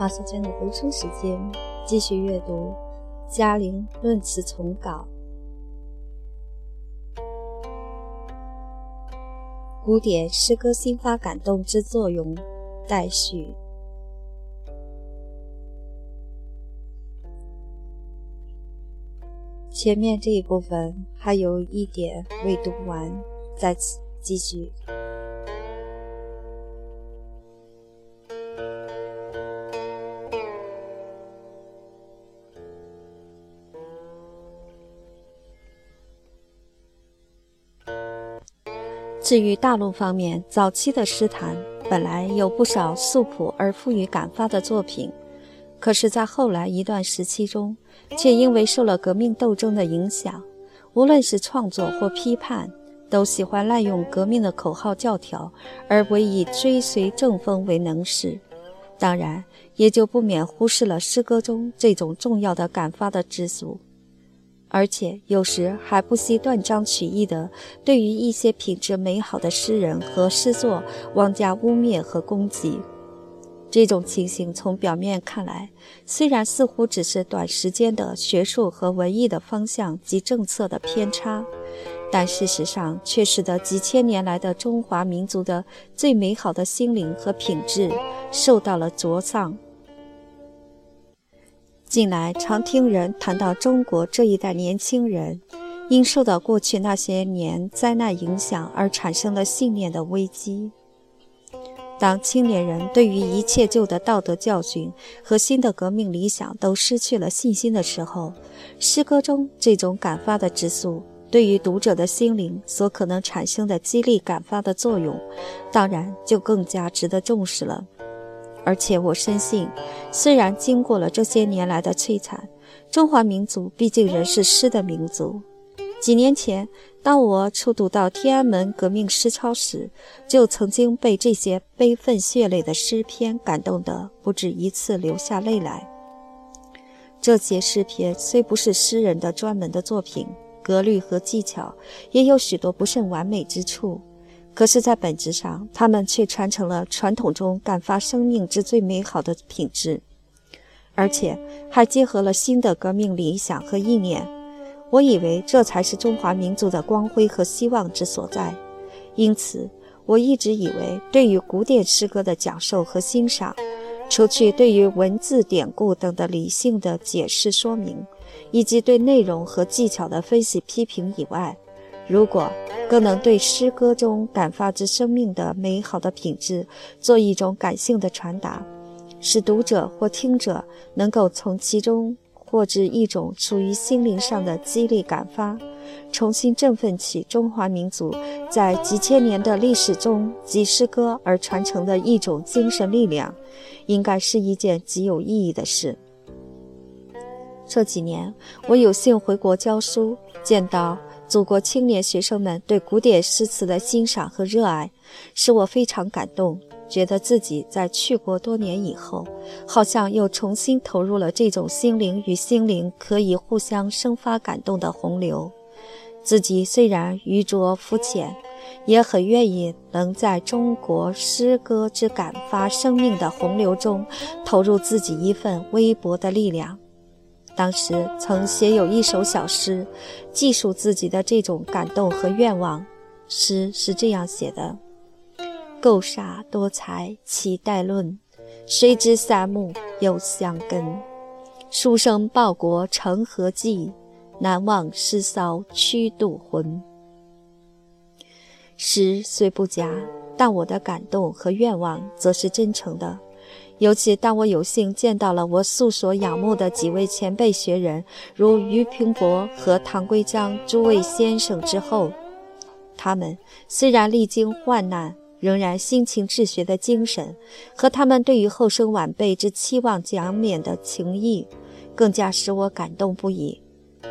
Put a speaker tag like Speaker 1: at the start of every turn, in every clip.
Speaker 1: 花时间的读书时间，继续阅读《嘉陵论词丛稿》。古典诗歌新发感动之作用，待续。前面这一部分还有一点未读完，在此继续。至于大陆方面，早期的诗坛本来有不少素朴而富于感发的作品，可是，在后来一段时期中，却因为受了革命斗争的影响，无论是创作或批判，都喜欢滥用革命的口号教条，而唯以追随正风为能事。当然，也就不免忽视了诗歌中这种重要的感发的之素。而且有时还不惜断章取义的对于一些品质美好的诗人和诗作妄加污蔑和攻击。这种情形从表面看来，虽然似乎只是短时间的学术和文艺的方向及政策的偏差，但事实上却使得几千年来的中华民族的最美好的心灵和品质受到了灼伤。近来常听人谈到中国这一代年轻人，因受到过去那些年灾难影响而产生了信念的危机。当青年人对于一切旧的道德教训和新的革命理想都失去了信心的时候，诗歌中这种感发的指数，对于读者的心灵所可能产生的激励感发的作用，当然就更加值得重视了。而且我深信，虽然经过了这些年来的摧残，中华民族毕竟仍是诗的民族。几年前，当我初读到天安门革命诗抄时，就曾经被这些悲愤血泪的诗篇感动得不止一次流下泪来。这些诗篇虽不是诗人的专门的作品，格律和技巧也有许多不甚完美之处。可是，在本质上，他们却传承了传统中感发生命之最美好的品质，而且还结合了新的革命理想和意念。我以为这才是中华民族的光辉和希望之所在。因此，我一直以为，对于古典诗歌的讲授和欣赏，除去对于文字典故等的理性的解释说明，以及对内容和技巧的分析批评以外，如果更能对诗歌中感发之生命的美好的品质做一种感性的传达，使读者或听者能够从其中获知一种属于心灵上的激励感发，重新振奋起中华民族在几千年的历史中及诗歌而传承的一种精神力量，应该是一件极有意义的事。这几年，我有幸回国教书，见到。祖国青年学生们对古典诗词的欣赏和热爱，使我非常感动，觉得自己在去国多年以后，好像又重新投入了这种心灵与心灵可以互相生发感动的洪流。自己虽然愚拙肤浅，也很愿意能在中国诗歌之感发生命的洪流中，投入自己一份微薄的力量。当时曾写有一首小诗，记述自己的这种感动和愿望。诗是这样写的：“构煞多才岂待论？谁知三木又相根。书生报国成何计？难忘诗骚驱渡魂。”诗虽不佳，但我的感动和愿望则是真诚的。尤其当我有幸见到了我素所仰慕的几位前辈学人，如俞平伯和唐圭章诸位先生之后，他们虽然历经患难，仍然辛勤治学的精神，和他们对于后生晚辈之期望奖勉的情谊，更加使我感动不已。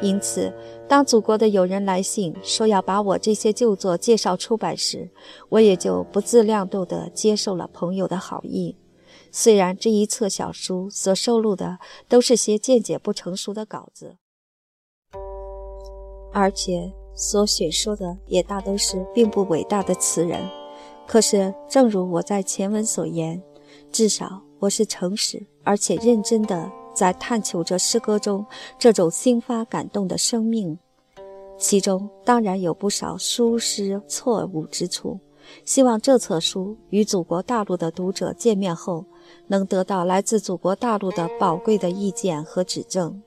Speaker 1: 因此，当祖国的友人来信说要把我这些旧作介绍出版时，我也就不自量度地接受了朋友的好意。虽然这一册小书所收录的都是些见解不成熟的稿子，而且所选说的也大都是并不伟大的词人，可是正如我在前文所言，至少我是诚实而且认真的在探求着诗歌中这种心发感动的生命，其中当然有不少疏失错误之处。希望这册书与祖国大陆的读者见面后，能得到来自祖国大陆的宝贵的意见和指正。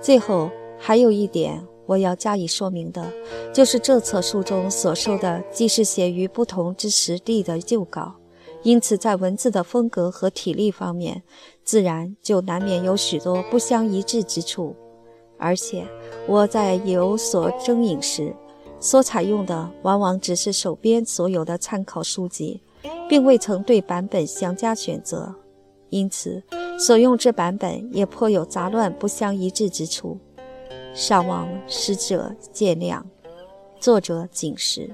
Speaker 1: 最后还有一点我要加以说明的，就是这册书中所收的既是写于不同之时地的旧稿。因此，在文字的风格和体力方面，自然就难免有许多不相一致之处。而且，我在有所征引时，所采用的往往只是手边所有的参考书籍，并未曾对版本详加选择，因此所用之版本也颇有杂乱不相一致之处，尚望使者见谅。作者警示。